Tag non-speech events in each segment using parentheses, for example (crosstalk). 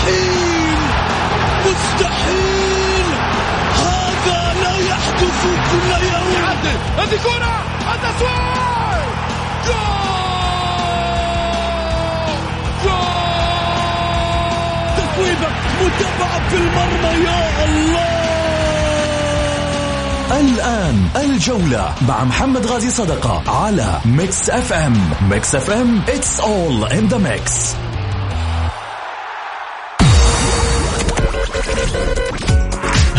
مستحيل مستحيل. هذا لا يحدث كل يوم. يعدل. هذه كرة التسويق جول! متابعة في المرمى يا الله! الآن الجولة مع محمد غازي صدقة على ميكس أف أم. ميكس أف أم it's all in the mix.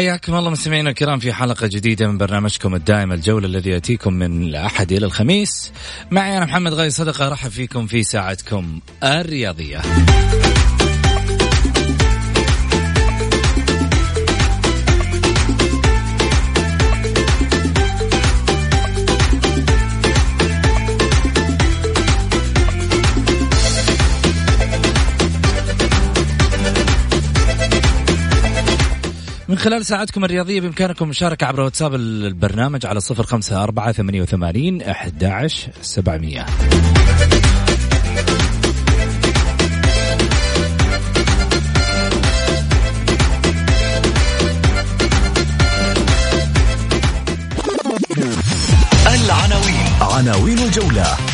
حياكم الله مستمعينا الكرام في حلقة جديدة من برنامجكم الدائم الجولة الذي يأتيكم من الأحد إلى الخميس. معي أنا محمد غاي صدقة أرحب فيكم في ساعتكم الرياضية. من خلال ساعتكم الرياضية بإمكانكم المشاركة عبر واتساب البرنامج على صفر خمسة أربعة ثمانية وثمانين أحد سبعمية. العناوين. عناوين الجولة.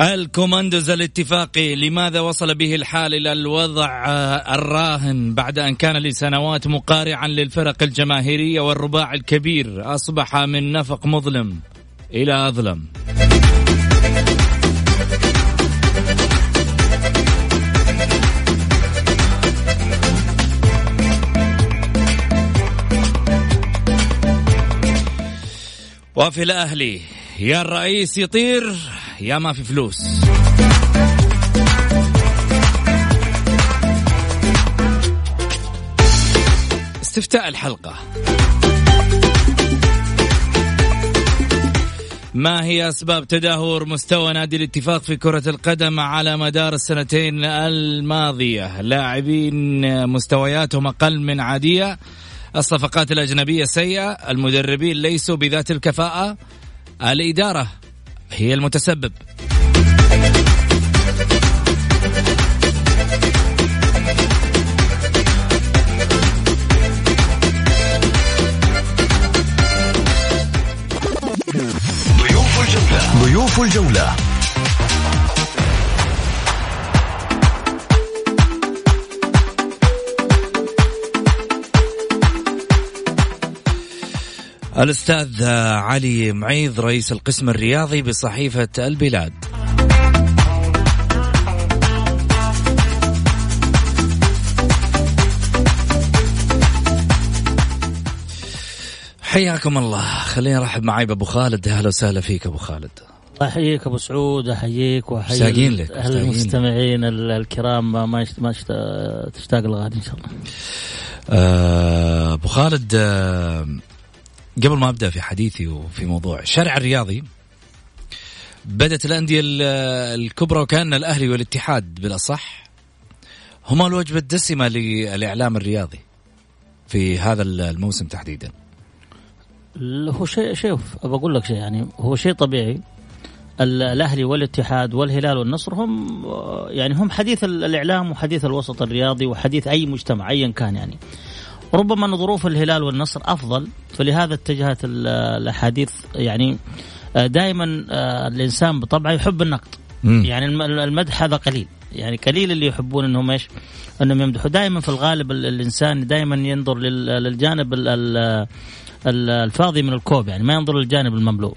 الكوماندوز الاتفاقي لماذا وصل به الحال إلى الوضع الراهن بعد أن كان لسنوات مقارعا للفرق الجماهيرية والرباع الكبير؟ أصبح من نفق مظلم إلى أظلم. وفي الأهلي يا الرئيس يطير. يا ما في فلوس. استفتاء الحلقة. ما هي أسباب تدهور مستوى نادي الاتفاق في كرة القدم على مدار السنتين الماضية؟ لاعبين مستوياتهم أقل من عادية. الصفقات الأجنبية سيئة المدربين ليسوا بذات الكفاءة. الإدارة هي المتسبب. ضيوف الجولة. ضيوف الجولة. الأستاذ علي معيض رئيس القسم الرياضي بصحيفة البلاد. حياكم الله. خلينا نرحب معي بأبو خالد. أهلا وسهلا فيك أبو خالد. الله يحييك أبو سعود أحييك وأحيي لك،. المستمعين ال- الكرام ما ما تشتاق الغد إن شاء الله. آه، أبو خالد آه، قبل ما أبدأ في حديثي وفي موضوع الشارع الرياضي بدأت الأندية ال- الكبرى وكأن الأهلي والاتحاد بالأصح هما الوجبة الدسمة للاعلام الرياضي في هذا الموسم تحديدا. هو شيء شوف بقول لك شيء يعني هو شيء طبيعي. الأهلي والاتحاد والهلال والنصر هم يعني هم حديث الإعلام وحديث الوسط الرياضي وحديث أي مجتمع ايا كان يعني. ربما أن ظروف الهلال والنصر أفضل فلهذا اتجهت الأحاديث يعني دائما الإنسان بطبعه يحب النقد يعني المدح هذا قليل يعني قليل اللي يحبون إنهم إيش؟ إنهم يمدحوا دائما في الغالب الإنسان دائما ينظر للجانب الفاضي من الكوب يعني ما ينظر للجانب المملوء.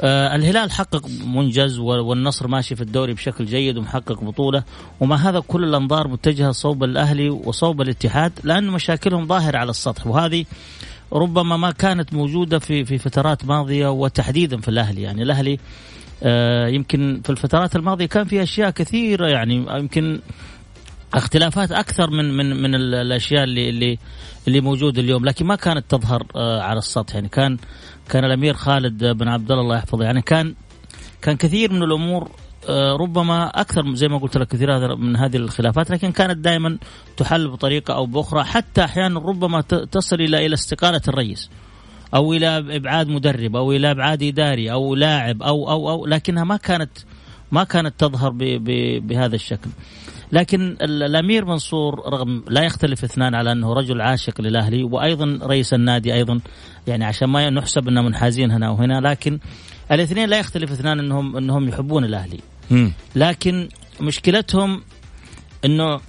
آه الهلال حقق منجز والنصر ماشي في الدوري بشكل جيد ومحقق بطولة ومع هذا كل الأنظار متجهة صوب الأهلي وصوب الاتحاد لأن مشاكلهم ظاهره على السطح وهذه ربما ما كانت موجودة في في فترات ماضية وتحديدا في الأهلي. يعني الأهلي آه يمكن في الفترات الماضية كان في أشياء كثيرة يعني يمكن اختلافات أكثر من من من الأشياء اللي اللي اللي موجودة اليوم لكن ما كانت تظهر آه على السطح. يعني كان كان الأمير خالد بن عبد الله الله يحفظه يعني كان كان كثير من الأمور آه ربما أكثر زي ما قلت لك كثير من هذه الخلافات لكن كانت دائما تحل بطريقة أو بأخرى حتى أحيانا ربما تصل إلى إلى استقالة الرئيس أو إلى إبعاد مدرب أو إلى إبعاد إداري أو لاعب أو أو أو لكنها ما كانت ما كانت تظهر بهذا الشكل. لكن الأمير منصور رغم لا يختلف اثنان على أنه رجل عاشق للأهلي وأيضا رئيس النادي أيضا يعني عشان ما نحسب أننا منحازين هنا وهنا لكن الاثنين لا يختلف اثنان انهم أنهم يحبون الأهلي. لكن مشكلتهم إنه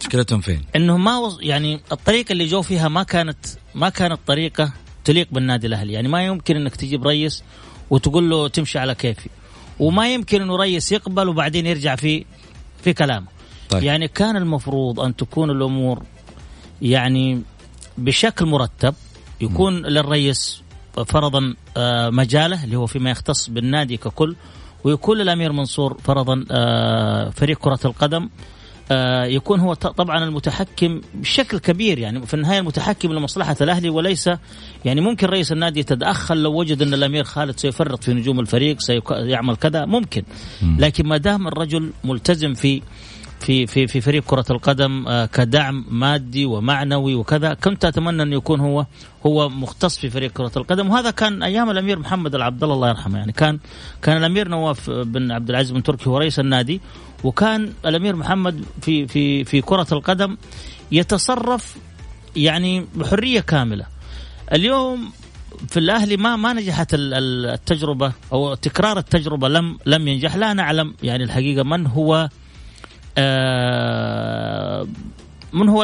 مشكلتهم فين؟ انهم ما يعني الطريقة اللي جو فيها ما كانت ما كانت طريقة تليق بالنادي الأهلي، يعني ما يمكن إنك تجيب رئيس وتقول له تمشي على كيفي. وما يمكن إنه رئيس يقبل وبعدين يرجع في في كلامه طيب. يعني كان المفروض أن تكون الأمور يعني بشكل مرتب يكون م. للرئيس فرضا مجاله اللي هو فيما يختص بالنادي ككل ويكون للأمير منصور فرضا فريق كرة القدم يكون هو طبعا المتحكم بشكل كبير يعني في النهاية المتحكم لمصلحة الأهلي وليس يعني ممكن رئيس النادي يتدخل لو وجد أن الأمير خالد سيفرط في نجوم الفريق سيعمل كذا ممكن. لكن ما دام الرجل ملتزم في في في في فريق كرة القدم كدعم مادي ومعنوي وكذا كنت أتمنى انه يكون هو هو مختص في فريق كرة القدم. وهذا كان أيام الأمير محمد العبد الله الله يرحمه يعني كان كان الأمير نواف بن عبد العزيز بن تركي هو رئيس النادي. وكان الأمير محمد في في في كرة القدم يتصرف يعني بحرية كاملة. اليوم في الأهلي ما ما نجحت التجربة أو تكرار التجربة لم لم ينجح. لا نعلم يعني الحقيقة من هو من هو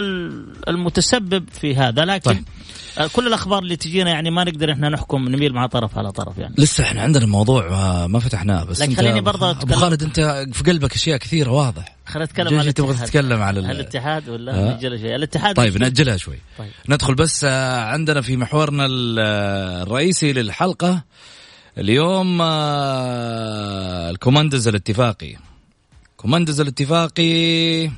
المتسبب في هذا. لكن طيب. كل الأخبار اللي تجينا يعني ما نقدر إحنا نحكم نميل مع طرف على طرف يعني. لسه إحنا عندنا الموضوع ما فتحناه بس لكن خليني برضه أبو خالد أنت في قلبك أشياء كثيرة واضح. خلينا نتكلم عن تبغى تتكلم على الاتحاد ولا آه. نأجلها شوي؟ الاتحاد طيب نأجلها شوي. طيب. ندخل بس عندنا في محورنا الرئيسي للحلقة اليوم الكوماندز الاتفاقي. كوماندز الاتفاقي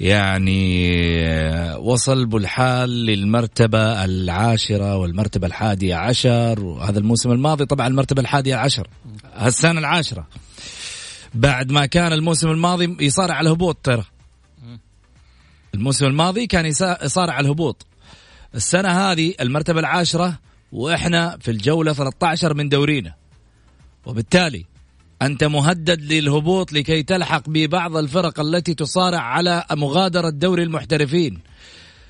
يعني وصل بالحال للمرتبة العاشرة والمرتبة الحادية عشر وهذا الموسم الماضي طبعا المرتبة الحادية عشر السنة العاشرة. بعد ما كان الموسم الماضي يصارع على الهبوط ترى. الموسم الماضي كان يصارع على الهبوط. السنة هذه المرتبة العاشرة وإحنا في الجولة 13 من دورينا. وبالتالي أنت مهدد للهبوط لكي تلحق ببعض الفرق التي تصارع على مغادرة دوري المحترفين.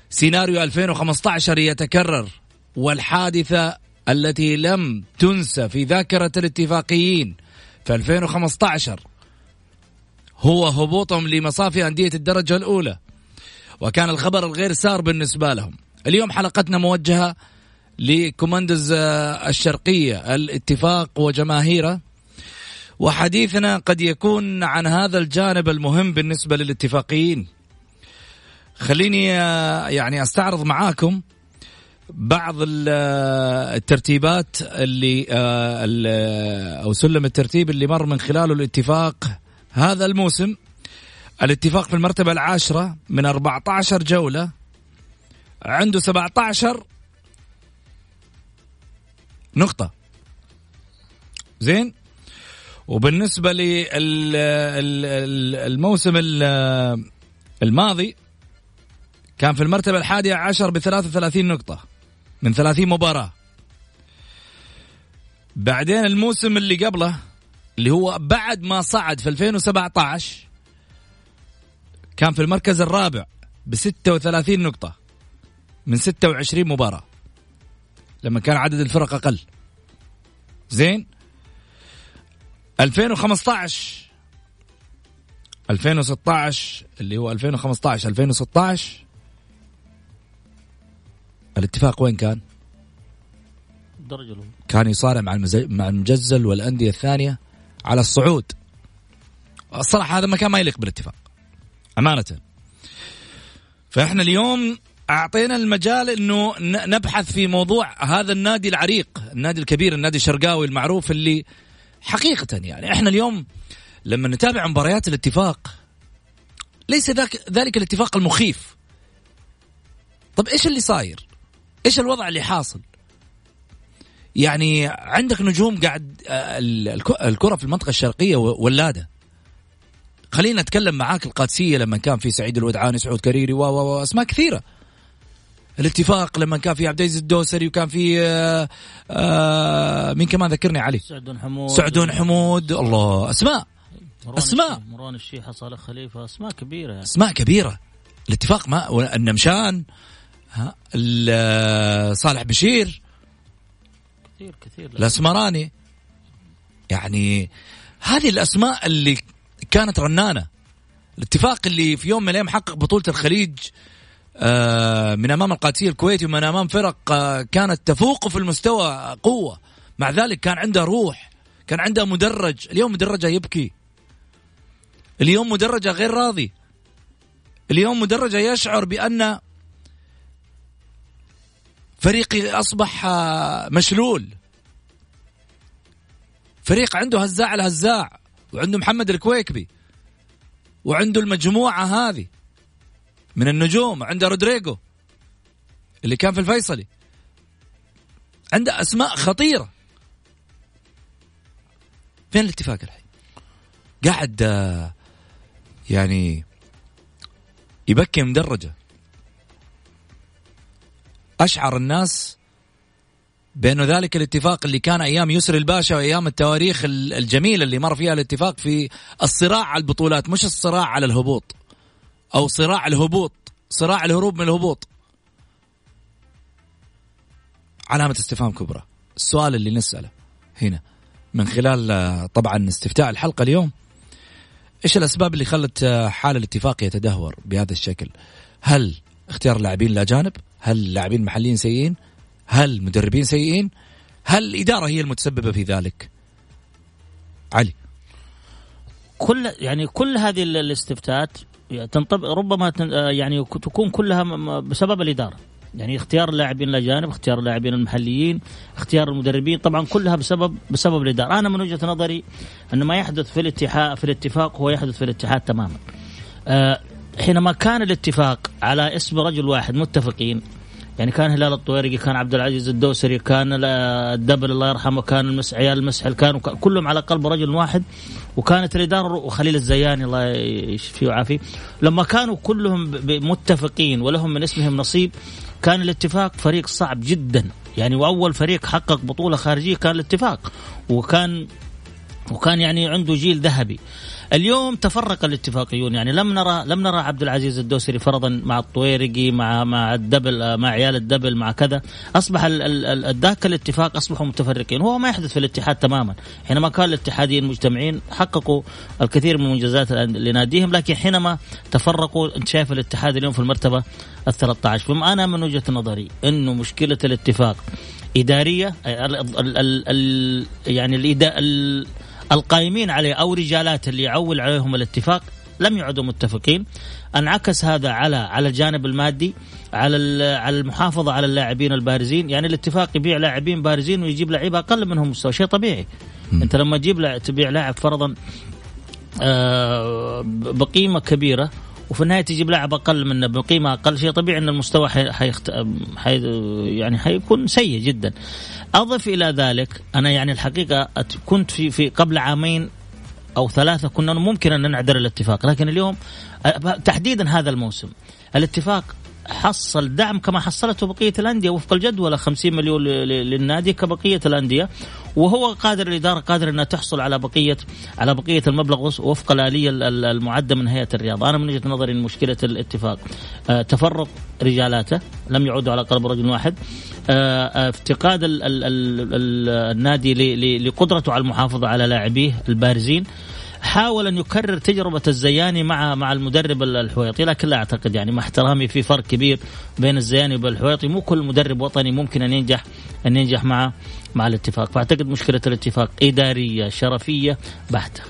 سيناريو 2015 يتكرر والحادثة التي لم تنسى في ذاكرة الاتفاقيين في 2015 هو هبوطهم لمصافي أندية الدرجة الأولى. وكان الخبر الغير سار بالنسبة لهم. اليوم حلقتنا موجهة لكوماندز الشرقية الاتفاق وجماهيره. وحديثنا قد يكون عن هذا الجانب المهم بالنسبة للاتفاقيين. خليني يعني أستعرض معاكم بعض الترتيبات اللي أو سلم الترتيب اللي مر من خلاله الاتفاق هذا الموسم. الاتفاق في المرتبة العاشرة من 14 جولة عنده 17 نقطة. زين؟ وبالنسبة للموسم الماضي كان في المرتبة الحادية عشر ب 33 نقطة من 30 مباراة. بعدين الموسم اللي قبله اللي هو بعد ما صعد في 2017 كان في المركز الرابع ب 36 نقطة من 26 مباراة. لما كان عدد الفرق أقل. زين؟ 2015 2016 اللي هو 2015 2016 الاتفاق وين كان؟ الدرجة الأولى. كان يصارع مع مع المجزل والأندية الثانية على الصعود. الصراحة هذا مكان ما يليق بالاتفاق أمانة. فإحنا اليوم أعطينا المجال أنه نبحث في موضوع هذا النادي العريق النادي الكبير النادي الشرقاوي المعروف اللي حقيقة يعني. إحنا اليوم لما نتابع مباريات الاتفاق ليس ذاك ذلك الاتفاق المخيف. طب إيش اللي صاير؟ إيش الوضع اللي حاصل؟ يعني عندك نجوم قاعد آه، الكرة في المنطقة الشرقية ولادة. خلينا نتكلم معاك القادسية لما كان في سعيد الودعاني سعود كريري و أسماء كثيرة. الاتفاق لما كان في عبد العزيز الدوسري وكان في آه، آآ مين كمان ذكرني؟ علي. سعدون حمود. سعدون حمود. الله. أسماء. أسماء. مران الشيحه صالح خليفة. أسماء كبيرة يعني. أسماء كبيرة. الاتفاق ما النمشان ها صالح بشير. كثير كثير. الأسمراني. يعني هذه الأسماء اللي كانت رنانة. الاتفاق اللي في يوم من الأيام حقق بطولة الخليج آه، من أمام القادسية الكويتي ومن أمام فرق آه، كانت تفوق في المستوى قوة. مع ذلك كان عنده روح كان عنده مدرج. اليوم مدرجه يبكي. اليوم مدرجه غير راضي. اليوم مدرجه يشعر بأن فريقي أصبح آه، مشلول. فريق عنده هزاع الهزاع وعنده محمد الكويكبي وعنده المجموعة هذه. من النجوم عنده رودريجو اللي كان في الفيصلي. عنده أسماء خطيرة. فين الاتفاق الحين؟ قاعد آه، يعني يبكي مدرجة. أشعر الناس بأنه ذلك الاتفاق اللي كان أيام يسر الباشا وأيام التواريخ الجميله اللي مر فيها الاتفاق في الصراع على البطولات مش الصراع على الهبوط. أو صراع الهبوط صراع الهروب من الهبوط علامة استفهام كبرى السؤال اللي نسأله هنا من خلال طبعا استفتاء الحلقة اليوم إيش الأسباب اللي خلت حال الاتفاق يتدهور بهذا الشكل؟ هل اختيار لاعبين الاجانب؟ هل لاعبين محليين سيئين؟ هل مدربين سيئين؟ هل الإدارة هي المتسببة في ذلك؟ علي كل يعني كل هذه الاستفتاءات تنطبق ربما يعني تكون كلها بسبب الإدارة. يعني اختيار اللاعبين الأجانب اختيار اللاعبين المحليين اختيار المدربين طبعا كلها بسبب بسبب الإدارة. أنا من وجهة نظري أن ما يحدث في الاتحاد في الاتفاق هو يحدث في الاتحاد تماما. أه حينما كان الاتفاق على اسم رجل واحد متفقين يعني كان هلال الطويرقي كان عبد العزيز الدوسري كان الدبل الله يرحمه كان المس عيال المسحل كانوا كلهم على قلب رجل واحد. وكانت الاداره وخليل الزياني الله يشفيه ويعافيه. لما كانوا كلهم متفقين ولهم من اسمهم نصيب كان الاتفاق فريق صعب جدا. يعني وأول فريق حقق بطولة خارجية كان الاتفاق. وكان وكان يعني عنده جيل ذهبي. اليوم تفرق الاتفاقيون يعني لم نرى لم نرى عبد العزيز الدوسري فرضا مع الطويرقي مع مع الدبل مع عيال الدبل مع كذا. أصبح ذاك الاتفاق أصبحوا متفرقين وهو ما يحدث في الاتحاد تماما. حينما كان الاتحاديين مجتمعين حققوا الكثير من المنجزات لناديهم لكن حينما تفرقوا أنت شايف الاتحاد اليوم في المرتبة ال 13 فما أنا من وجهة نظري إنه مشكلة الاتفاق إدارية ال ال ال يعني القائمين عليه أو رجالات اللي يعول عليهم الاتفاق لم يعدوا متفقين. انعكس هذا على على الجانب المادي على على المحافظة على اللاعبين البارزين. يعني الاتفاق يبيع لاعبين بارزين ويجيب لعيبه أقل منهم مستوى شيء طبيعي. م. أنت لما تجيب تبيع لاعب فرضا آه، بقيمة كبيرة وفي النهاية تجيب لاعب أقل منه بقيمه أقل شيء طبيعي إن المستوى حيخت... حي... يعني حيكون سيء جدا. أضف إلى ذلك أنا يعني الحقيقة كنت في في قبل عامين أو ثلاثة كنا ممكن أن نعذر الاتفاق لكن اليوم تحديدا هذا الموسم الاتفاق حصل دعم كما حصلته بقية الأندية وفق الجدول 50 مليون للنادي كبقية الأندية وهو قادر الإدارة قادر إنها تحصل على بقية على بقية المبلغ وفق الآلية المعدة من هيئة الرياضه، أنا من وجهة نظري إن مشكلة الاتفاق آه، تفرق رجالاته لم يعودوا على قلب رجل واحد آه، آه، افتقاد النادي لقدرته على المحافظة على لاعبيه البارزين. حاول أن يكرر تجربة الزياني مع مع المدرب الحويطي لكن لا أعتقد يعني مع احترامي في فرق كبير بين الزياني والحويطي. مو كل مدرب وطني ممكن أن ينجح أن ينجح مع مع الاتفاق. فأعتقد مشكلة الاتفاق إدارية شرفية بحتة.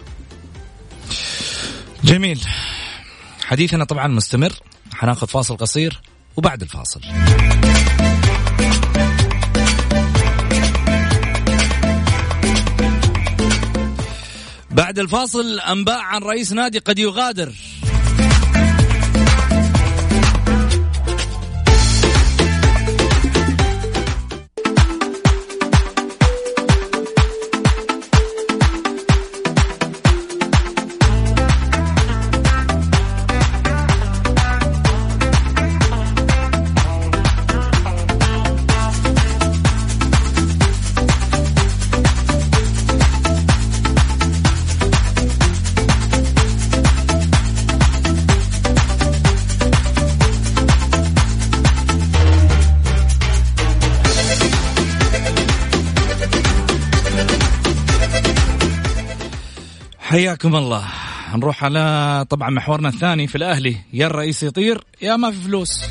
جميل. حديثنا طبعا مستمر. حناخذ فاصل قصير وبعد الفاصل. بعد الفاصل أنباء عن رئيس نادي قد يغادر. حياكم الله. نروح على طبعا محورنا الثاني في الأهلي. يا الرئيس يطير يا ما في فلوس.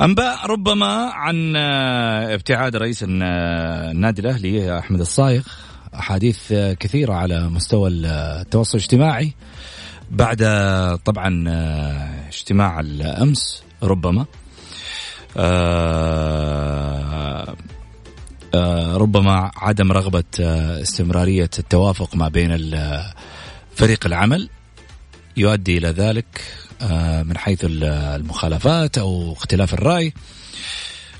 أنباء ربما عن ابتعاد رئيس النادي الأهلي أحمد الصايغ. أحاديث كثيرة على مستوى التواصل الاجتماعي. بعد طبعا اجتماع الأمس ربما. آه آه، ربما عدم رغبة آه، استمرارية التوافق ما بين فريق العمل يؤدي إلى ذلك آه، من حيث المخالفات أو اختلاف الرأي.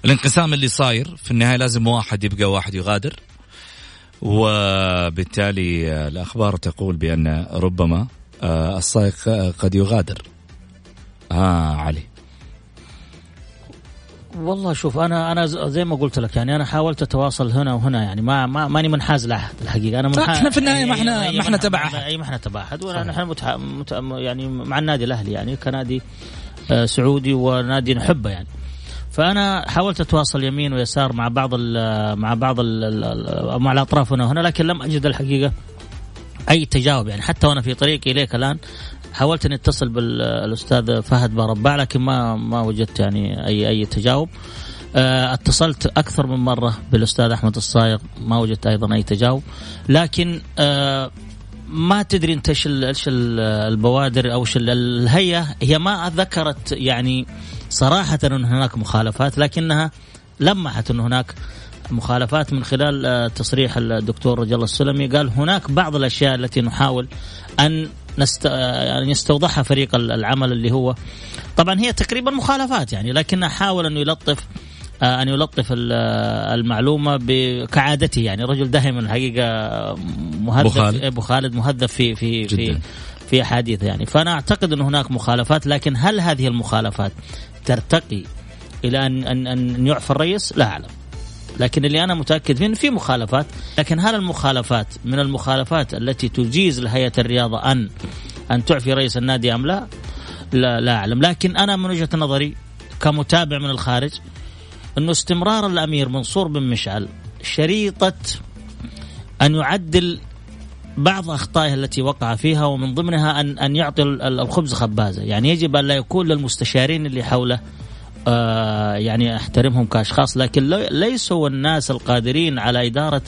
الانقسام اللي صاير في النهاية لازم واحد يبقى واحد يغادر. وبالتالي الأخبار تقول بأن ربما السائق قد يغادر. ها علي. والله شوف أنا أنا زي ما قلت لك يعني أنا حاولت أتواصل هنا وهنا يعني ما, ما ماني منحاز لأحد الحقيقة. أنا منحاز إحنا في النهاية ما إحنا ما إحنا تبع أحد. أي ما إحنا تبع أحد متح... مت... يعني مع النادي الأهلي يعني كنادي آه، سعودي ونادي نحبه يعني. فأنا حاولت أتواصل يمين ويسار مع بعض ال مع بعض ال مع الأطراف هنا وهنا لكن لم أجد الحقيقة أي تجاوب يعني. حتى وأنا في طريقي اليك الآن حاولت إني أتصل بالأستاذ فهد باربع لكن ما ما وجدت يعني اي أي تجاوب. آه، اتصلت أكثر من مرة بالأستاذ أحمد الصايغ ما وجدت أيضا أي تجاوب. لكن آه، ما تدري أنت إيش إيش البوادر أو إيش الهيئة. هي ما ذكرت يعني صراحة إن هناك مخالفات لكنها لمحت إن هناك مخالفات من خلال آه، تصريح الدكتور رجل الله السلمي. قال هناك بعض الأشياء التي نحاول أن نست... يعني يستوضحها فريق العمل اللي هو طبعا هي تقريبا مخالفات يعني لكنه حاول انه يلطف آه، أن يلطف المعلومة كعادته يعني رجل دائما الحقيقة مهذب ابو خالد, خالد مهذب في في جداً. في في احاديث يعني فأنا أعتقد أن هناك مخالفات لكن هل هذه المخالفات ترتقي إلى ان ان أن يعفى الرئيس؟ لا أعلم. لكن اللي أنا متأكد فيه في مخالفات لكن هل المخالفات من المخالفات التي تجيز لهيئة الرياضة أن أن تعفي رئيس النادي أم لا؟ لا لا أعلم لكن أنا من وجهة نظري كمتابع من الخارج إنه استمرار الأمير منصور بن مشعل شريطة أن يعدل بعض أخطائه التي وقع فيها ومن ضمنها أن أن يعطي الخبز خبازة، يعني يجب أن لا يكون للمستشارين اللي حوله آه يعني أحترمهم كأشخاص لكن ليسوا الناس القادرين على إدارة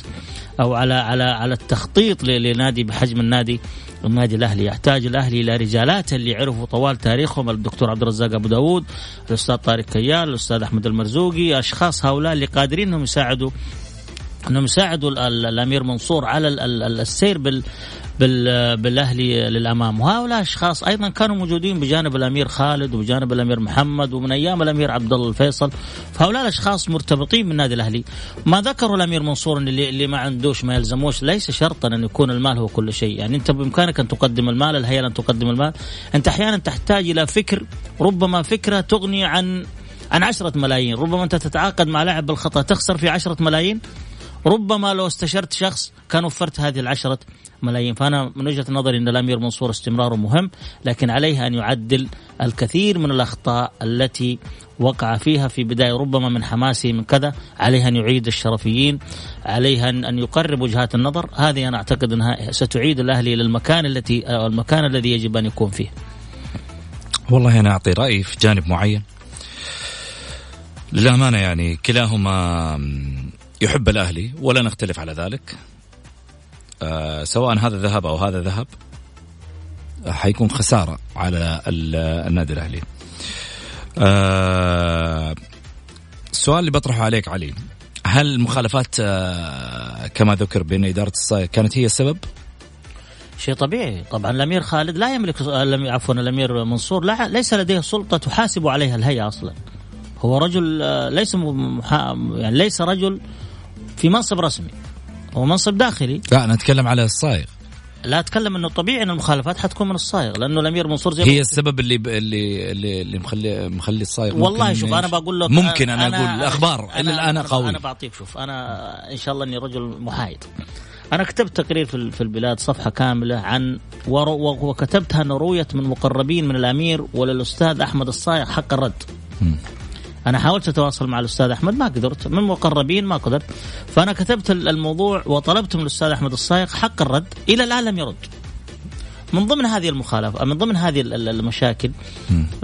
أو على على على التخطيط لنادي بحجم النادي النادي الأهلي يحتاج الأهلي إلى رجالات اللي عرفوا طوال تاريخهم الدكتور عبد الرزاق أبو داود الأستاذ طارق كيال الأستاذ أحمد المرزوقي أشخاص هؤلاء اللي قادرين إنهم يساعدوا إنهم يساعدوا الأمير منصور على السير بال بالأهلي للأمام. وهؤلاء اشخاص أيضا كانوا موجودين بجانب الأمير خالد وبجانب الأمير محمد ومن أيام الأمير عبد الله الفيصل. فهؤلاء الأشخاص مرتبطين بالنادي الأهلي. ما ذكروا الأمير منصور اللي, اللي ما عندوش ما يلزموش. ليس شرطا أن يكون المال هو كل شيء. يعني أنت بإمكانك أن تقدم المال الهيئة أن تقدم المال. أنت أحيانا تحتاج إلى فكر. ربما فكرة تغني عن عن عشرة ملايين. ربما أنت تتعاقد مع لاعب بالخطأ تخسر في عشرة ملايين. ربما لو استشرت شخص كان وفرت هذه العشرة ملايين. فأنا من وجهة نظري أن الأمير منصور استمراره مهم لكن عليه أن يعدل الكثير من الأخطاء التي وقع فيها في بداية. ربما من حماسه من كذا عليه أن يعيد الشرفيين عليه أن يقرب وجهات النظر. هذه أنا أعتقد أنها ستعيد الأهلي إلى المكان التي المكان الذي يجب أن يكون فيه. والله أنا أعطي رأيي في جانب معين. للأمانة يعني كلاهما يحب الأهلي ولا نختلف على ذلك. آه سواء هذا ذهب أو هذا ذهب حيكون خسارة على النادي الأهلي. آه السؤال اللي بطرحه عليك علي هل المخالفات آه كما ذكر بين إدارة الصايغ كانت هي السبب؟ شيء طبيعي. طبعا الأمير خالد لا يملك عفوا الأمير منصور لا ليس لديه سلطة تحاسب عليها الهيئة أصلا. هو رجل آه، ليس يعني ليس رجل في منصب رسمي. هو منصب داخلي. لا أنا أتكلم على الصايغ. لا أتكلم إنه طبيعي ان المخالفات حتكون من الصايغ لأنه الأمير منصور زي هي السبب اللي ب... اللي اللي مخلي مخلي الصايغ والله شوف أنا بقول لك ممكن أنا, أنا أقول الأخبار. إلى الآن قوي. أنا بعطيك شوف أنا إن شاء الله إني رجل محايد. أنا كتبت تقرير في البلاد صفحة كاملة عن وكتبتها إنه رويت من مقربين من الأمير وللأستاذ أحمد الصايغ حق الرد. أنا حاولت أتواصل مع الأستاذ أحمد ما قدرت. من مقربين ما قدرت. فأنا كتبت الموضوع وطلبت من الأستاذ أحمد الصايغ حق الرد إلى الان لم يرد. من ضمن هذه المخالفه من ضمن هذه المشاكل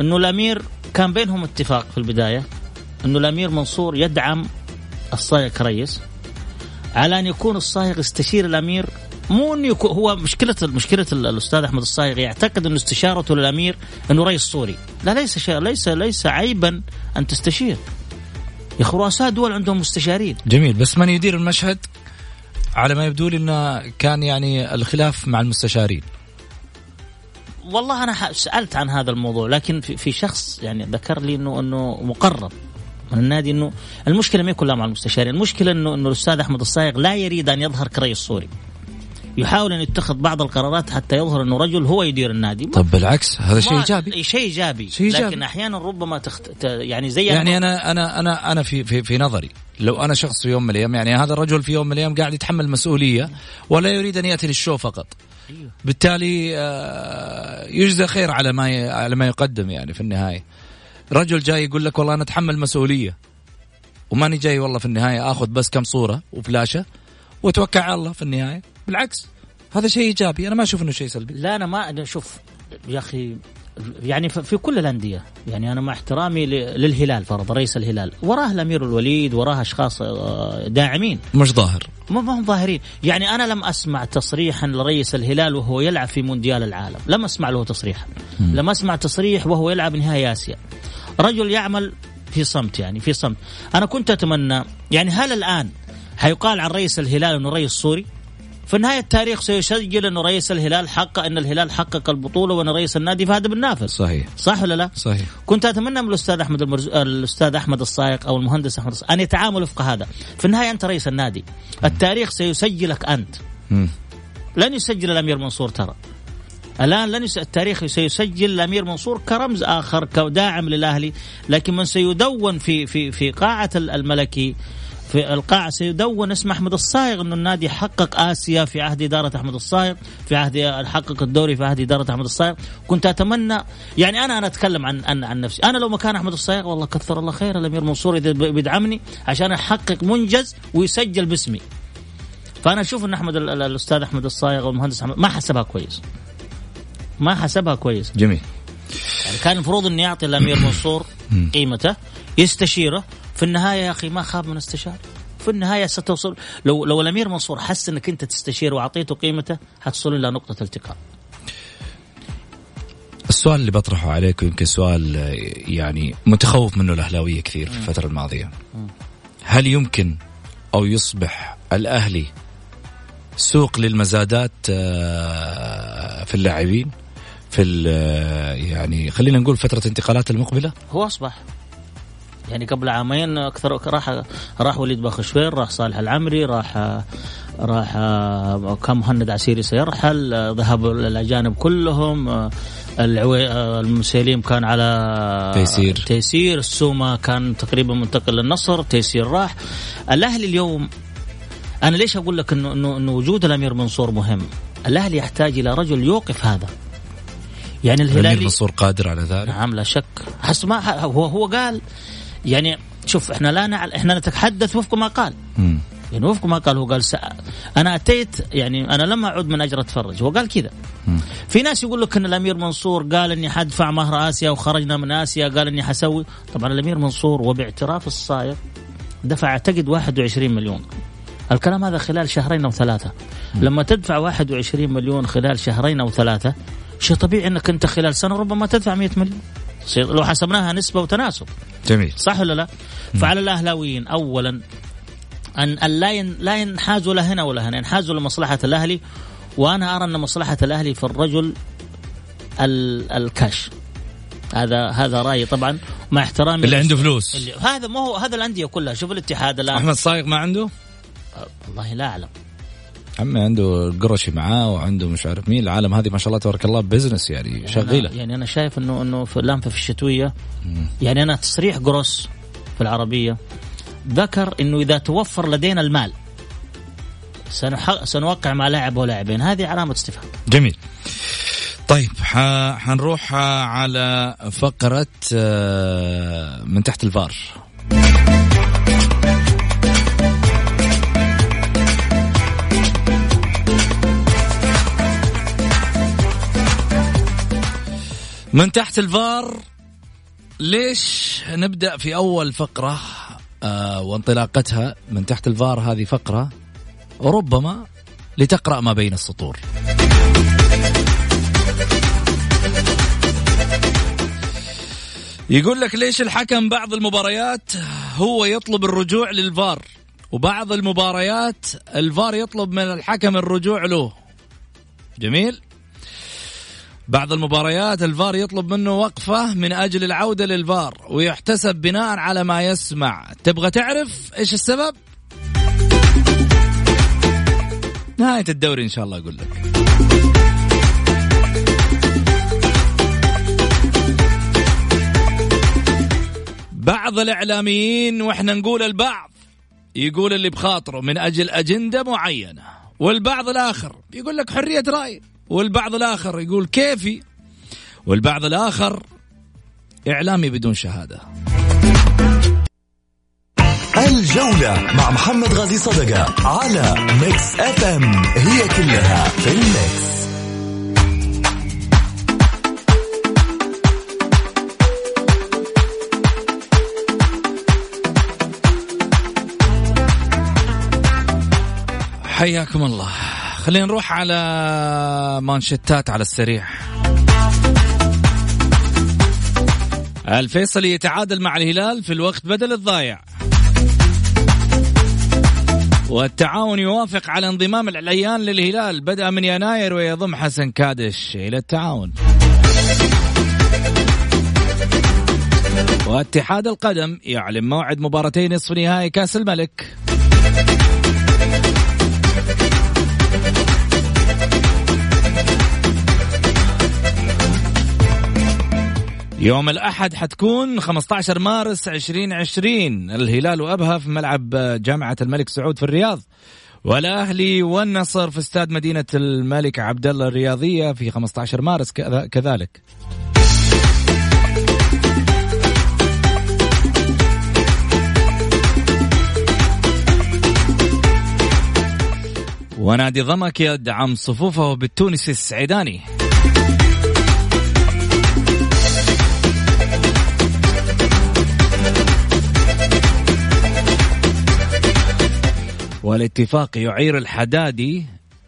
إنه الأمير كان بينهم اتفاق في البداية إنه الأمير منصور يدعم الصايغ كريس على أن يكون الصايغ يستشير الأمير مو إنه هو مشكلة مشكلة الأستاذ أحمد الصايغ يعتقد إنه استشارته للأمير إنه رئيس صوري لا ليس شيء ليس ليس عيبا أن تستشير. يا أخي رؤساء دول عندهم مستشارين. جميل بس من يدير المشهد على ما يبدو لي إنه كان يعني الخلاف مع المستشارين. والله أنا سألت عن هذا الموضوع لكن في شخص يعني ذكر لي انه إنه مقرب. من النادي انه المشكلة ما كلها مع المستشارين، المشكلة انه إنه الأستاذ أحمد الصايغ لا يريد أن يظهر كرئيس صوري. يحاول أن يتخذ بعض القرارات حتى يظهر أنه رجل هو يدير النادي. طب بالعكس هذا شيء إيجابي. شيء إيجابي. إيجابي. لكن أحيانا ربما تخت... يعني زي يعني أنا أنا أنا أنا في في في نظري لو أنا شخص في يوم من الأيام يعني هذا الرجل في يوم من الأيام قاعد يتحمل مسؤولية ولا يريد أن يأتي للشو فقط. أيوه. بالتالي آه، يجزى خير على ما على ما يقدم يعني في النهاية. رجل جاي يقول لك والله أنا أتحمل مسؤولية. وماني جاي والله في النهاية آخذ بس كم صورة وفلاشة وأتوكل على الله في النهاية. بالعكس هذا شيء إيجابي. أنا ما أشوف إنه شيء سلبي. لا أنا ما أنا شوف يا أخي يعني في كل الأندية يعني أنا مع احترامي للهلال فرض رئيس الهلال. وراه الأمير الوليد وراه أشخاص آه، داعمين. مش ظاهر. ما هم ظاهرين. يعني أنا لم أسمع تصريحا لرئيس الهلال وهو يلعب في مونديال العالم. لم أسمع له تصريحا. لم أسمع تصريح وهو يلعب نهائي آسيا. رجل يعمل في صمت يعني في صمت. أنا كنت أتمنى يعني هل الآن حيقال عن رئيس الهلال إنه رئيس صوري في النهاية التاريخ سيسجل أنه رئيس الهلال حقق أن الهلال حقق البطولة وأن رئيس النادي فهد بن نافذ صحيح. صح ولا لا؟ صحيح. كنت أتمنى من الأستاذ أحمد المرز... الأستاذ أحمد الصايق أو المهندس أحمد الصايق أن يتعامل وفق هذا. في النهاية أنت رئيس النادي. التاريخ سيسجلك أنت. م. لن يسجل الأمير منصور ترى. الآن لن يس... التاريخ سيسجل الأمير منصور كرمز آخر كداعم للأهلي لكن من سيدون في في في قاعة الملكي في القاعة سيدون اسم أحمد الصايغ أنه النادي حقق آسيا في عهد إدارة أحمد الصايغ في عهد حقق الدوري في عهد إدارة أحمد الصايغ. كنت أتمنى يعني أنا أنا أتكلم عن عن, عن نفسي. أنا لو مكان أحمد الصايغ والله كثر الله خير الأمير منصور إذا بيدعمني عشان أحقق منجز ويسجل باسمي. فأنا أشوف أن أحمد الأستاذ أحمد الصايغ والمهندس أحمد ما حسبها كويس. ما حسبها كويس. جميل. يعني كان المفروض إنه يعطي الأمير (coughs) منصور قيمته يستشيره في النهاية يا أخي ما خاب من استشاره في النهاية ستوصل. لو لو الأمير منصور حس إنك أنت تستشير وأعطيته قيمته حتصل إلى نقطة التقاء. السؤال اللي بطرحه عليك يمكن سؤال يعني متخوف منه الأهلاوية كثير في الفترة الماضية. هل يمكن أو يصبح الأهلي سوق للمزادات آه، في اللاعبين؟ في آه، يعني خلينا نقول فترة انتقالات المقبلة؟ هو أصبح. يعني قبل عامين أكثر راح راح وليد باخشوير راح صالح العمري راح راح كان مهند عسيري سيرحل ذهب الاجانب كلهم العوي المسيليم كان على تيسير. تيسير السومه كان تقريبا منتقل للنصر تيسير راح. الأهلي اليوم أنا ليش أقول لك إنه إنه إنه وجود الأمير منصور مهم؟ الأهلي يحتاج إلى رجل يوقف هذا. يعني الهلالي الامير منصور قادر على ذلك؟ نعم لا شك. حس ما هو هو قال يعني شوف إحنا لا نعل إحنا نتحدث وفق ما قال. م. يعني وفق ما قال هو قال سأ... أنا أتيت يعني أنا لما اعود من أجر أتفرج. هو قال كذا. في ناس يقول لك إن الأمير منصور قال إني حدفع مهر آسيا وخرجنا من آسيا قال إني حسوي. طبعا الأمير منصور وباعتراف الصايغ دفع أعتقد 21 مليون. الكلام هذا خلال شهرين أو ثلاثة. لما تدفع 21 مليون خلال شهرين أو ثلاثة شيء طبيعي إنك أنت خلال سنة ربما تدفع 100 مليون. لو حسبناها نسبة وتناسب. جميل. صح ولا لا؟ فعلى الأهلاويين اولا أن لا لا ينحازوا لا هنا ولا هنا ينحازوا لمصلحة الأهلي. وأنا أرى أن مصلحة الأهلي في الرجل الكاش. هذا هذا رأيي طبعا مع احترامي اللي عنده فلوس. اللي هذا ما هو هذا الأندية كلها. شوف الاتحاد الآن. أحمد صايغ ما عنده؟ والله لا أعلم. عمي عنده قرشي معاه وعنده مش عارف مين. العالم هذه ما شاء الله تبارك الله business يعني شغيلة. يعني أنا شايف انه إنه في اللامفة في الشتوية. يعني أنا تصريح قروس في العربية ذكر إنه إذا توفر لدينا المال سنوقع مع لاعب ولاعبين. هذه علامة استفهام. جميل. طيب حنروح على فقرة آه، من تحت الفار. من تحت الفار ليش نبدأ في أول فقرة آه وانطلاقتها من تحت الفار هذه فقرة ربما لتقرأ ما بين السطور. يقول لك ليش الحكم بعض المباريات هو يطلب الرجوع للفار وبعض المباريات الفار يطلب من الحكم الرجوع له. جميل؟ بعض المباريات الفار يطلب منه وقفة من أجل العودة للفار ويحتسب بناء على ما يسمع. تبغى تعرف إيش السبب؟ نهاية الدوري إن شاء الله أقول لك. بعض الإعلاميين وإحنا نقول البعض يقول اللي بخاطره من أجل أجندة معينة والبعض الآخر يقول لك حرية رأي. والبعض الآخر يقول كيفي والبعض الآخر إعلامي بدون شهادة. الجولة مع محمد غازي صدقة على ميكس اف ام هي كلها في الميكس حياكم الله. خلينا نروح على مانشتات على السريع. الفيصلي يتعادل مع الهلال في الوقت بدل الضايع. والتعاون يوافق على انضمام العليان للهلال. بدأ من يناير ويضم حسن كادش إلى التعاون. واتحاد القدم يعلن موعد مباراتي نصف نهائي كأس الملك. يوم الأحد حتكون 15 مارس 2020 الهلال وأبها في ملعب جامعة الملك سعود في الرياض. والأهلي والنصر في استاد مدينة الملك عبد الله الرياضية في 15 مارس كذلك. ونادي ضمك يدعم صفوفه بالتونسي السعيداني. والاتفاق يعير الحدادي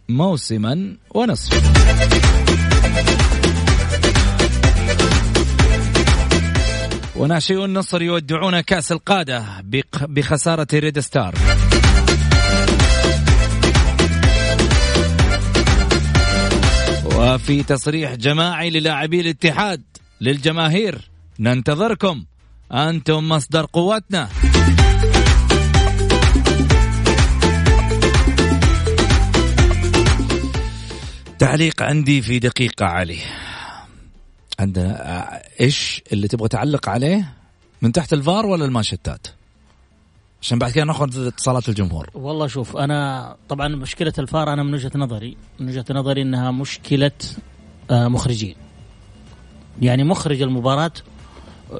موسما ونصف وناشئو النصر يودعون كأس القادة بخسارة ريد ستار. وفي تصريح جماعي للاعبي الاتحاد للجماهير ننتظركم. أنتم مصدر قوتنا تعليق عندي في دقيقة علي. عندنا إيش اللي تبغى تعلق عليه؟ من تحت الفار ولا المانشتات؟ عشان بعد كده ناخذ اتصالات الجمهور. والله شوف أنا طبعا مشكلة الفار أنا من وجهة نظري من وجهة نظري إنها مشكلة آه، مخرجين. يعني مخرج المباراة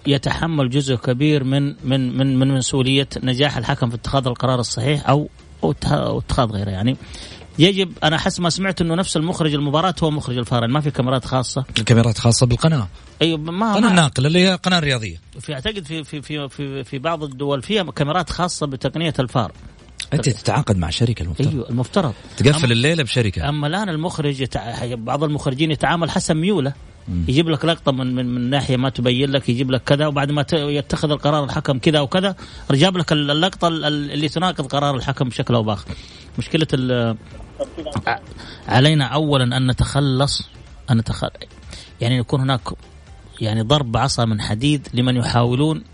يتحمل جزء كبير من من من من مسؤولية نجاح الحكم في اتخاذ القرار الصحيح أو أو اتخاذ غيره. يعني يجب أنا حسب ما سمعت إنه نفس المخرج المباراة هو مخرج الفار ما في كاميرات خاصة. الكاميرات خاصة بالقناة. أيوه ما قناة ناقله اللي هي قناة رياضية. في أعتقد في في في في, في بعض الدول فيها كاميرات خاصة بتقنية الفار. أنت تتعاقد مع شركة المفترض. أيوه المفترض. تقفل الليلة بشركة. أما الآن المخرج يتع... بعض المخرجين يتعامل حسب ميوله. يجيب لك لقطة من من, من ناحية ما تبين لك يجيب لك كذا وبعد ما يتخذ القرار الحكم كذا وكذا جاب لك اللقطة اللي تناقض قرار الحكم بشكل أو بآخر. مشكلة علينا اولا أن نتخلص أن نتخ... يعني يكون هناك يعني ضرب عصا من حديد لمن يحاولون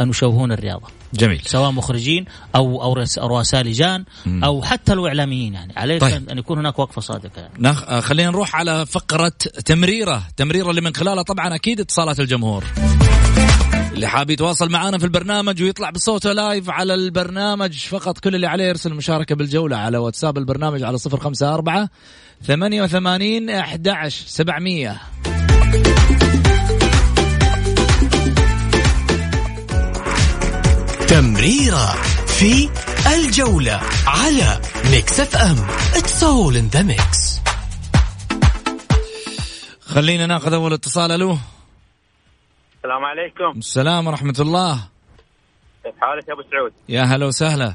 أن يشوهون الرياضة. جميل. سواء مخرجين أو أو رؤساء لجان أو حتى الإعلاميين يعني. عليك طيب. ان يكون هناك وقفة صادقة يعني. نخ... آه، خلينا نروح على فقرة تمريرة. تمريرة اللي من خلالها طبعا أكيد اتصالات الجمهور. اللي حاب يتواصل معنا في البرنامج ويطلع بصوته لايف على البرنامج فقط كل اللي عليه يرسل مشاركة بالجولة على واتساب البرنامج على صفر خمسة أربعة ثمانية وثمانين أحد سبعمية. تمريرة في الجولة على ميكس اف ام. it's all in the mix خلينا ناخذ أول اتصال ألو؟ السلام عليكم. السلام ورحمة الله. كيف حالك يا أبو سعود؟ يا هلا وسهلا.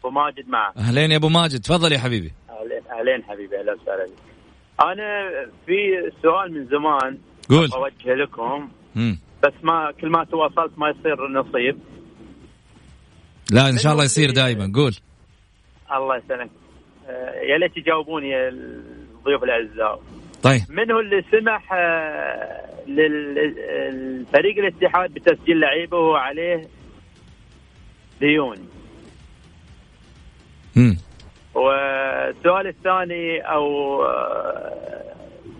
أبو ماجد معك. أهلين يا أبو ماجد. تفضل يا حبيبي. اهلين أهلين حبيبي أهلا وسهلا أنا في سؤال من زمان قول. اوجهه لكم. مم. بس ما كل ما تواصلت ما يصير نصيب. لا إن شاء الله يصير دائما قول. الله يسلمك. آه، يا ليت تجاوبوني الضيوف الأعزاء. طيب. من هو اللي سمح آه، للفريق الاتحاد بتسجيل لعيبه وهو عليه ديون امم والسؤال الثاني أو آه،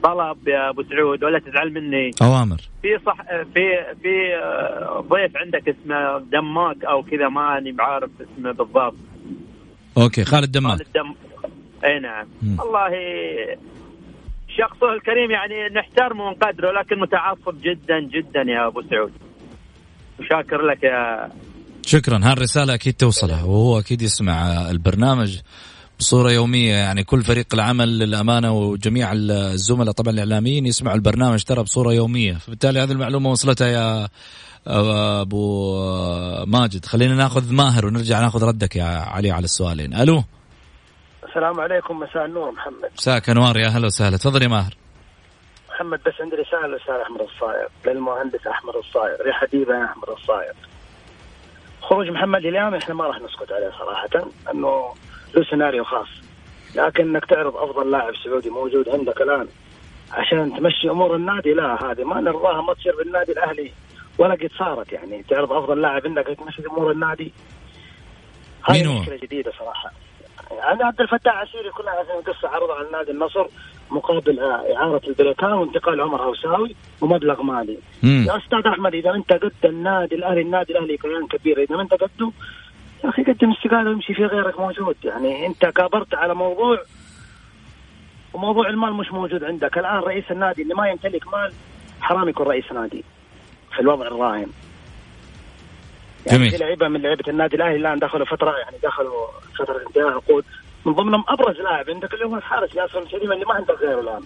طلب يا أبو سعود ولا تزعل مني. أوامر. في صح في في آه، ضيف عندك اسمه دماك أو كذا ماني بعارف اسمه بالضبط. okay خالد دماك خالد دم أي نعم. مم. والله شخصه الكريم يعني نحترمه ونقدره لكن متعصب جدا جدا يا أبو سعود. وشاكر لك يا شكرا. هالرسالة أكيد توصله وهو أكيد يسمع البرنامج بصورة يومية. يعني كل فريق العمل للأمانة وجميع الزملاء طبعا الإعلاميين يسمعوا البرنامج ترى بصورة يومية. فبالتالي هذه المعلومة وصلتها يا أبو ماجد. خلينا ناخذ ماهر ونرجع ناخذ ردك يا علي على السؤالين. ألو؟ السلام عليكم مساء النور محمد. مساك أنوار يا أهلا وسهلا. تفضل يا ماهر. محمد بس عندي رسالة للأستاذ أحمد الصاير للمهندس أحمد الصاير يا حبيبي يا أحمد الصاير. خروج محمد اليوم إحنا ما راح نسكت عليه صراحة انه له سيناريو خاص. لكن إنك تعرض أفضل لاعب سعودي موجود عندك الآن عشان تمشي أمور النادي لا هذه ما نرضاها ما تصير بالنادي الأهلي ولا قد صارت يعني. تعرض أفضل لاعب عندك تمشي أمور النادي؟ هو؟ مشكلة جديدة صراحة. يعني عبد الفتاح عسيري كلها عارفين قصه عرضها على نادي النصر مقابل إعارة البريكان وانتقال عمر هوساوي ومبلغ مالي. مم. يا أستاذ أحمد إذا أنت قد النادي الأهلي النادي الأهلي كيان كبير إذا ما أنت قده يا أخي قدم استقالة ويمشي في غيرك موجود يعني أنت كابرت على موضوع وموضوع المال مش موجود عندك الآن رئيس النادي اللي ما يمتلك مال حرام يكون رئيس نادي في الوضع الراهن يعني جميل. في لعيبة من لعيبة النادي الأهلي الآن دخلوا فترة يعني دخلوا فترة انتهاء عقود من ضمنهم أبرز لاعب عندك اللي هو الحارس ياسر الشريف اللي ما عندك غيره الآن.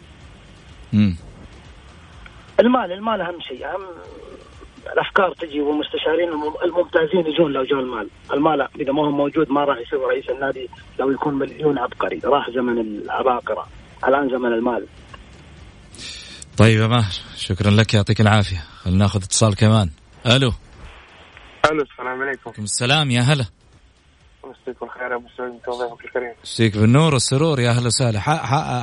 امم المال المال أهم شيء أهم الأفكار تجي والمستشارين الممتازين يجون لو جاء المال، المال إذا ما هو موجود ما راح يصير رئيس النادي لو يكون مليون عبقري، راح زمن العباقرة، الآن زمن المال. طيب يا ماهر شكرا لك يعطيك العافية، خلينا ناخذ اتصال كمان. ألو. ألو السلام عليكم. السلام يا هلا. مسيك بالخير يا أبو سعود انت وضيفك الكريم. مسيك بالنور والسرور يا أهلا وسهلا.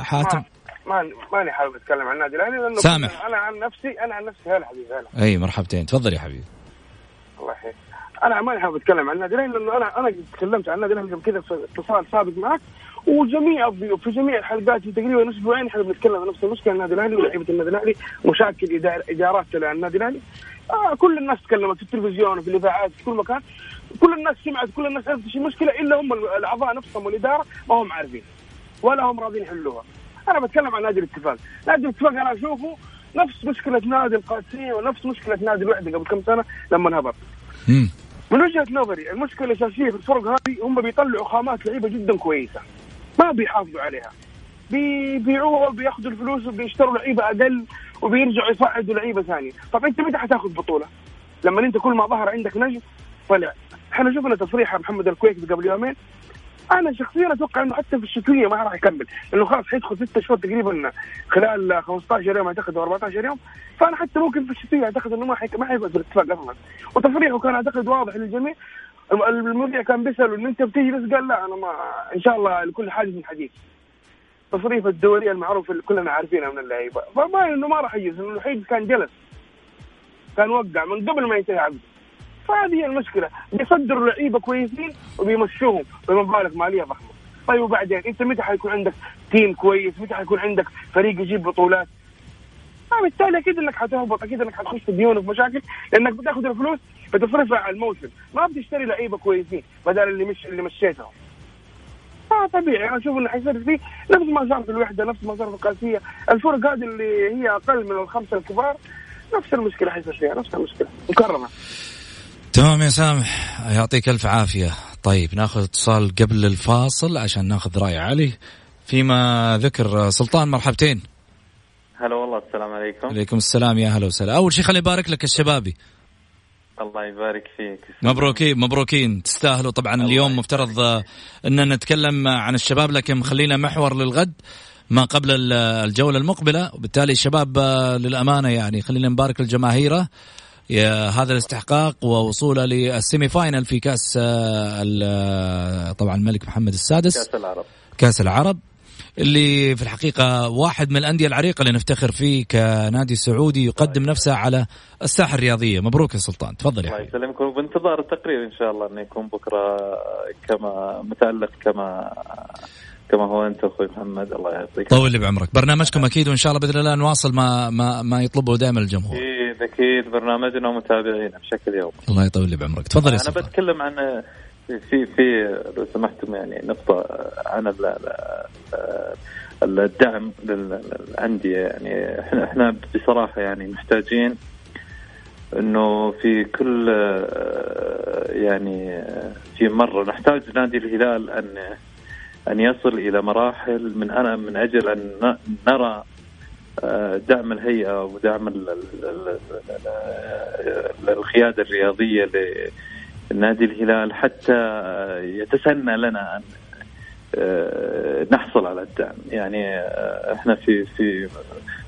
حاتم؟ ما ماني حابب أتكلم عن النادي الأهلي لأنه سامح. أنا عن نفسي أنا عن نفسي هلا حبيبي هلا. أي مرحبتين. تفضل يا حبيبي. الله يحييك. أنا ماني حابب أتكلم عن النادي الأهلي لأنه أنا أنا تكلمت عن النادي الأهلي قبل كذا في اتصال سابق معك. وجميع الضيوف في جميع الحلقات في تقريبا أسبوعين إحنا بنتكلم عن نفس المشكلة النادي الأهلي ولاعيبة النادي الأهلي ومشاكل إدار إدارات النادي الأهلي. آه كل الناس تكلمت في التلفزيون وفي الإذاعات في كل مكان كل الناس سمعت كل الناس عرفت إيش المشكلة إلا هم الأعضاء نفسهم والإدارة ما هم عارفين ولا هم راضيين يحلوها. أنا بتكلم عن نادي الاتفاق. نادي الاتفاق أنا أشوفه نفس مشكلة نادي القادسية ونفس مشكلة نادي الوحدة قبل كم سنة لما هبط مم. من وجهة نظري المشكلة الأساسية في الفرق هذه هم بيطلعوا خامات لعيبة جدا كويسة. ما بيحافظوا عليها. بيبيعوها وبياخذوا الفلوس وبيشتروا لعيبة أقل وبيرجعوا يصعدوا لعيبة ثانية. طب أنت متى حتاخذ بطولة؟ لما أنت كل ما ظهر عندك نجم طلع. إحنا شفنا تصريح محمد الكويكي قبل يومين. أنا شخصيا أتوقع إنه حتى في الشتوية ما راح يكمل. لأنه خلاص حيدخل ست شهور تقريبا خلال 15 يوم أعتقد أو 14 يوم. فأنا حتى ممكن في الشتوية أعتقد إنه ما حيك... ما حيقعد في الاتفاق أصلا. وتصريحه كان أعتقد واضح للجميع. المذيع كان بيسأله إن أنت بتيجي بس قال لا أنا ما إن شاء الله لكل حادث حديث. تصريف الدوري المعروف اللي كلنا عارفينه من اللعيبة. فما إنه ما راح يجلس إنه الوحيد كان جلس. كان وقع من قبل ما ينتهي عقده فهذه هي المشكلة. بيصدروا لعيبة كويسين وبيمشوهم بمبالغ مالية ضخمة. طيب وبعدين؟ أنت متى حيكون عندك تيم كويس؟ متى حيكون عندك فريق يجيب بطولات؟ بالتالي أكيد إنك حتهبط أكيد إنك حتخش في ديون وفي مشاكل لأنك بتاخذ الفلوس بتصرفها على الموسم. ما بتشتري لعيبة كويسين بدل اللي مش اللي مشيتهم. آه طبيعي. أنا أشوف إنه حيصير فيه نفس ما صار في الوحدة نفس ما صار في القاسية. الفرق هذه اللي هي أقل من الخمسة الكبار نفس المشكلة حيصير فيها نفس المشكلة. مكرمة. تمام يا سامح. يعطيك ألف عافية. طيب ناخذ اتصال قبل الفاصل عشان ناخذ رأي علي. فيما ذكر سلطان مرحبتين. هلا والله السلام عليكم. عليكم السلام يا هلا وسهلا. أول شيء خليني أبارك لك الشبابي الله يبارك فيك. مبروكين مبروكين. تستاهلوا طبعا اليوم. مفترض ان نتكلم عن الشباب لكن خلينا محور للغد ما قبل الجولة المقبلة. وبالتالي الشباب للأمانة يعني خلينا نبارك للجماهيره هذا الاستحقاق ووصوله للسيمي فاينل في كأس طبعا الملك محمد السادس. كأس العرب. كأس العرب. اللي في الحقيقة واحد من الأندية العريقة اللي نفتخر فيه كنادي سعودي يقدم نفسه على الساحة الرياضية. مبروك يا سلطان. تفضل يا الله يسلمكم. وبانتظار التقرير إن شاء الله أنه يكون بكرة كما متألق كما كما هو أنت أخوي محمد. الله يعطيك طول لي بعمرك. برنامجكم أكيد وإن شاء الله بإذن الله نواصل ما ما ما يطلبه دائما الجمهور. أكيد أكيد. برنامجنا ومتابعينا بشكل يومي. الله يطول لي بعمرك. تفضل يا أنا بتكلم عن في في لو سمحتم يعني نقطة عن ال- ال- الدعم للأندية. يعني إحنا إحنا بصراحة يعني محتاجين إنه في كل يعني في مرة نحتاج نادي الهلال أن أن يصل إلى مراحل من أنا من أجل أن نرى دعم الهيئة ودعم ال- ال- ال- ال- القيادة الرياضية لنادي الهلال حتى يتسنى لنا أن آه، نحصل على الدعم. يعني آه، إحنا في في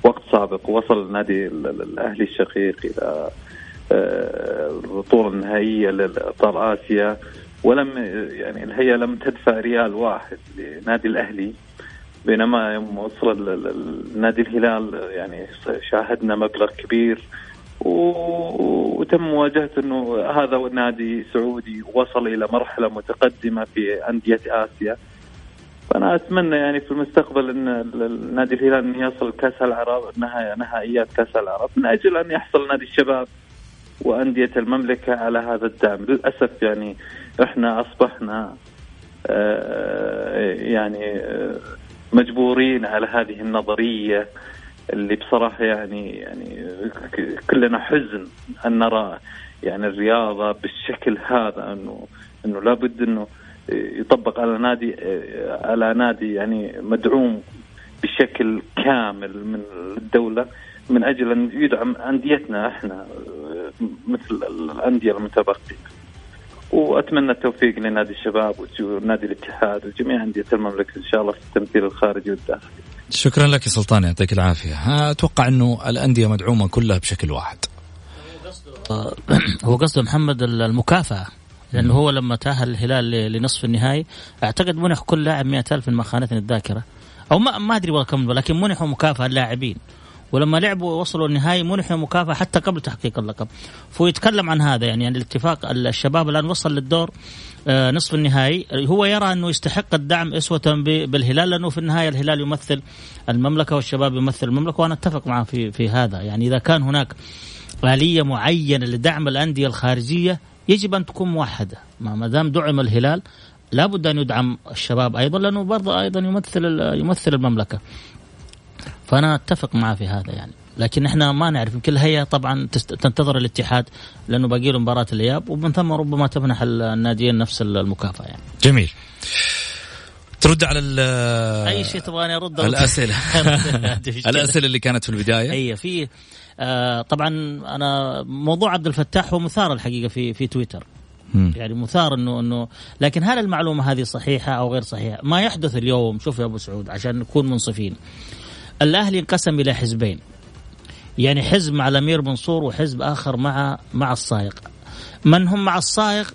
وقت سابق وصل نادي ال- ال- الأهلي الشقيق إلى آه، البطولة النهائية لأبطال آسيا ولم يعني الهيئة لم تدفع ريال واحد لنادي الأهلي. بينما يوم وصل نادي الهلال يعني شاهدنا مبلغ كبير وتم مواجهة إنه هذا نادي سعودي وصل إلى مرحلة متقدمة في أندية آسيا. فأنا أتمنى يعني في المستقبل إن نادي الهلال انه يصل كأس العرب نها- نهائيات كأس العرب. من أجل أن يحصل نادي الشباب وأندية المملكة على هذا الدعم. للأسف يعني إحنا أصبحنا آه، يعني آه، مجبورين على هذه النظرية. اللي بصراحة يعني يعني كلنا حزن أن نرى يعني الرياضة بالشكل هذا إنه إنه لابد إنه يطبق على نادي على نادي يعني مدعوم بشكل كامل من الدولة من أجل أن يدعم أنديتنا إحنا مثل الأندية المتبقية. وأتمنى التوفيق لنادي الشباب ونادي الاتحاد وجميع أندية المملكة إن شاء الله في التمثيل الخارجي والداخلي. شكرا لك يا سلطان يعطيك العافية. أتوقع إنه الأندية مدعومة كلها بشكل واحد. هو قصده محمد المكافأة لأنه هو لما تأهل الهلال لنصف النهائي أعتقد منح كل لاعب مئة ألف إن ما خانتني الذاكرة. أو ما أدري والله كم لكن منحوا مكافأة اللاعبين. ولما لعبوا وصلوا النهائي منحوا مكافأة حتى قبل تحقيق اللقب. فهو يتكلم عن هذا يعني, يعني الاتفاق الشباب الآن وصل للدور آه، نصف النهائي. هو يرى أنه يستحق الدعم أسوة بالهلال لأنه في النهاية الهلال يمثل المملكة والشباب يمثل المملكة وأنا أتفق معه في في هذا. يعني إذا كان هناك آلية معينة لدعم الأندية الخارجية يجب أن تكون موحدة. ما دام دعم الهلال لابد أن يدعم الشباب أيضا لأنه برضه أيضا يمثل يمثل المملكة. فأنا أتفق معه في هذا يعني لكن إحنا ما نعرف يمكن الهيئة طبعا تنتظر الاتحاد لأنه باقي له مباراة الإياب ومن ثم ربما تمنح الناديين نفس المكافأة يعني. جميل. ترد على أي شيء تبغاني ارد الأسئلة (laughs) الأسئلة اللي كانت في البداية أي في آه طبعا أنا موضوع عبد الفتاح هو مثار الحقيقة في في تويتر. يعني مثار إنه إنه لكن هل المعلومة هذه صحيحة أو غير صحيحة؟ ما يحدث اليوم شوف يا أبو سعود عشان نكون منصفين. الاهلي انقسم إلى حزبين. يعني حزب مع الأمير منصور وحزب آخر مع مع الصايغ. من هم مع الصايغ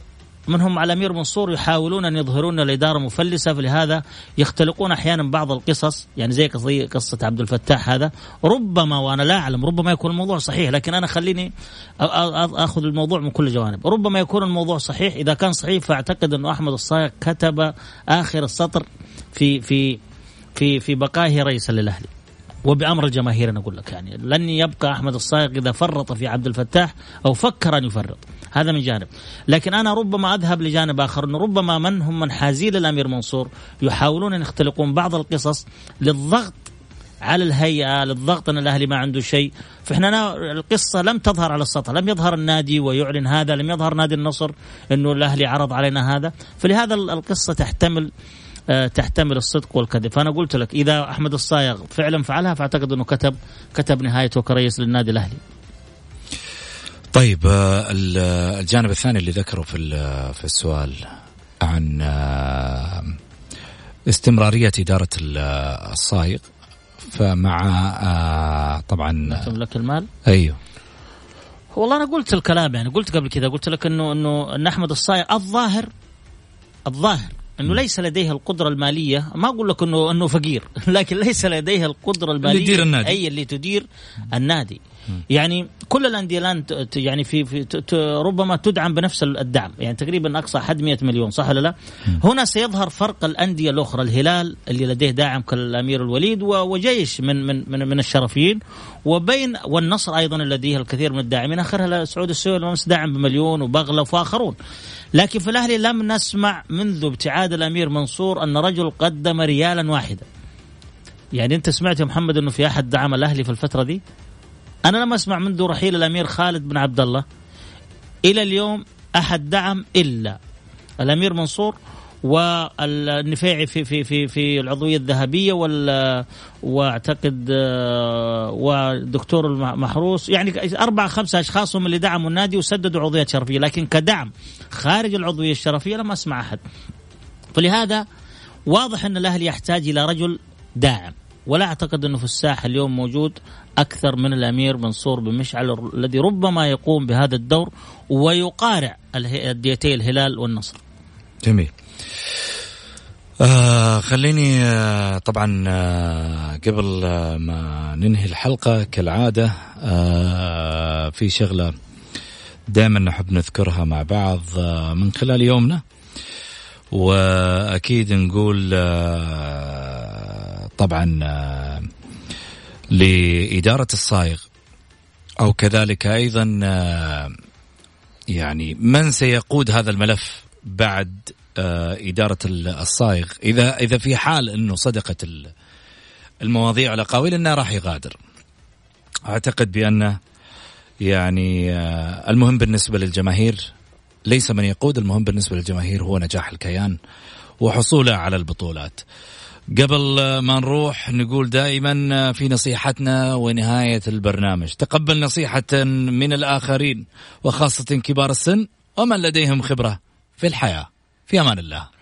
منهم على الأمير منصور يحاولون أن يظهرون الإدارة مفلسه فلهذا يختلقون أحيانا بعض القصص. يعني زي قصة عبد الفتاح هذا. ربما وأنا لا أعلم ربما يكون الموضوع صحيح لكن أنا خليني أخذ الموضوع من كل جوانب. ربما يكون الموضوع صحيح. إذا كان صحيح فأعتقد أنه أحمد الصايغ كتب آخر السطر في في في في بقائه رئيسا للأهلي. وبأمر الجماهير أنا أقول لك يعني لن يبقى أحمد الصايغ إذا فرط في عبد الفتاح أو فكر أن يفرط. هذا من جانب. لكن أنا ربما أذهب لجانب آخر إنه ربما من هم من حازين الأمير منصور يحاولون أن يختلقون بعض القصص للضغط على الهيئة للضغط أن الأهلي ما عنده شيء. فإحنا القصة لم تظهر على السطح لم يظهر النادي ويعلن هذا لم يظهر نادي النصر إنه الأهلي عرض علينا هذا. فلهذا القصة تحتمل تحتمل الصدق والكذب. فأنا قلت لك إذا أحمد الصايغ فعلا فعلها فأعتقد إنه كتب كتب نهايته كرئيس للنادي الأهلي. طيب آه، الجانب الثاني اللي ذكره في في السؤال عن آه، استمرارية إدارة الصايغ فمع طبعا تملك المال؟ أيوه. والله أنا قلت الكلام يعني قلت قبل كذا قلت لك إنه إنه إن أحمد الصايغ الظاهر الظاهر أنه ليس لديه القدرة المالية ما أقول لك انه أنه فقير (laughs) لكن ليس لديه القدرة المالية اللي النادي. أي اللي تدير النادي. يعني كل الأندية الآن يعني في, في ربما تدعم بنفس الدعم. يعني تقريبا أقصى حد 100 مليون صح ولا لا؟ هنا سيظهر فرق الأندية الأخرى الهلال اللي لديه داعم كالأمير الوليد وجيش من من من, من الشرفيين وبين والنصر أيضا لديه الكثير من الداعمين. آخرها سعود السويل أمس داعم بمليون وبغلف وآخرون. لكن في الأهلي لم نسمع منذ ابتعاد الأمير منصور أن رجل قدم ريالا واحدا. يعني أنت سمعت يا محمد إنه في أحد دعم الأهلي في الفترة دي؟ أنا لم أسمع منذ رحيل الأمير خالد بن عبد الله إلى اليوم أحد دعم إلا الأمير منصور والنفيعي في في في في العضوية الذهبية وال واعتقد آه، ودكتور المحروس. يعني أربع خمسة اشخاص هم اللي دعموا النادي وسددوا عضويات شرفية لكن كدعم خارج العضوية الشرفية لم أسمع أحد. فلهذا واضح أن الاهلي يحتاج إلى رجل داعم. ولا أعتقد أنه في الساحة اليوم موجود أكثر من الأمير منصور بن مشعل الذي ربما يقوم بهذا الدور ويقارع الديتي الهلال والنصر. جميل. آه خليني آه طبعا آه قبل آه ما ننهي الحلقة كالعادة آه في شغلة دائما نحب نذكرها مع بعض آه من خلال يومنا وأكيد نقول آه طبعا آه لإدارة الصايغ. أو كذلك أيضا آه، يعني من سيقود هذا الملف بعد آه، إدارة الصايغ؟ إذا إذا في حال أنه صدقت المواضيع على قاويل أنه راح يغادر. أعتقد بأن يعني المهم بالنسبة للجماهير ليس من يقود المهم بالنسبة للجماهير هو نجاح الكيان وحصوله على البطولات. قبل ما نروح نقول دائما في نصيحتنا ونهاية البرنامج. تقبل نصيحة من الآخرين وخاصة كبار السن ومن لديهم خبرة في الحياة. في أمان الله.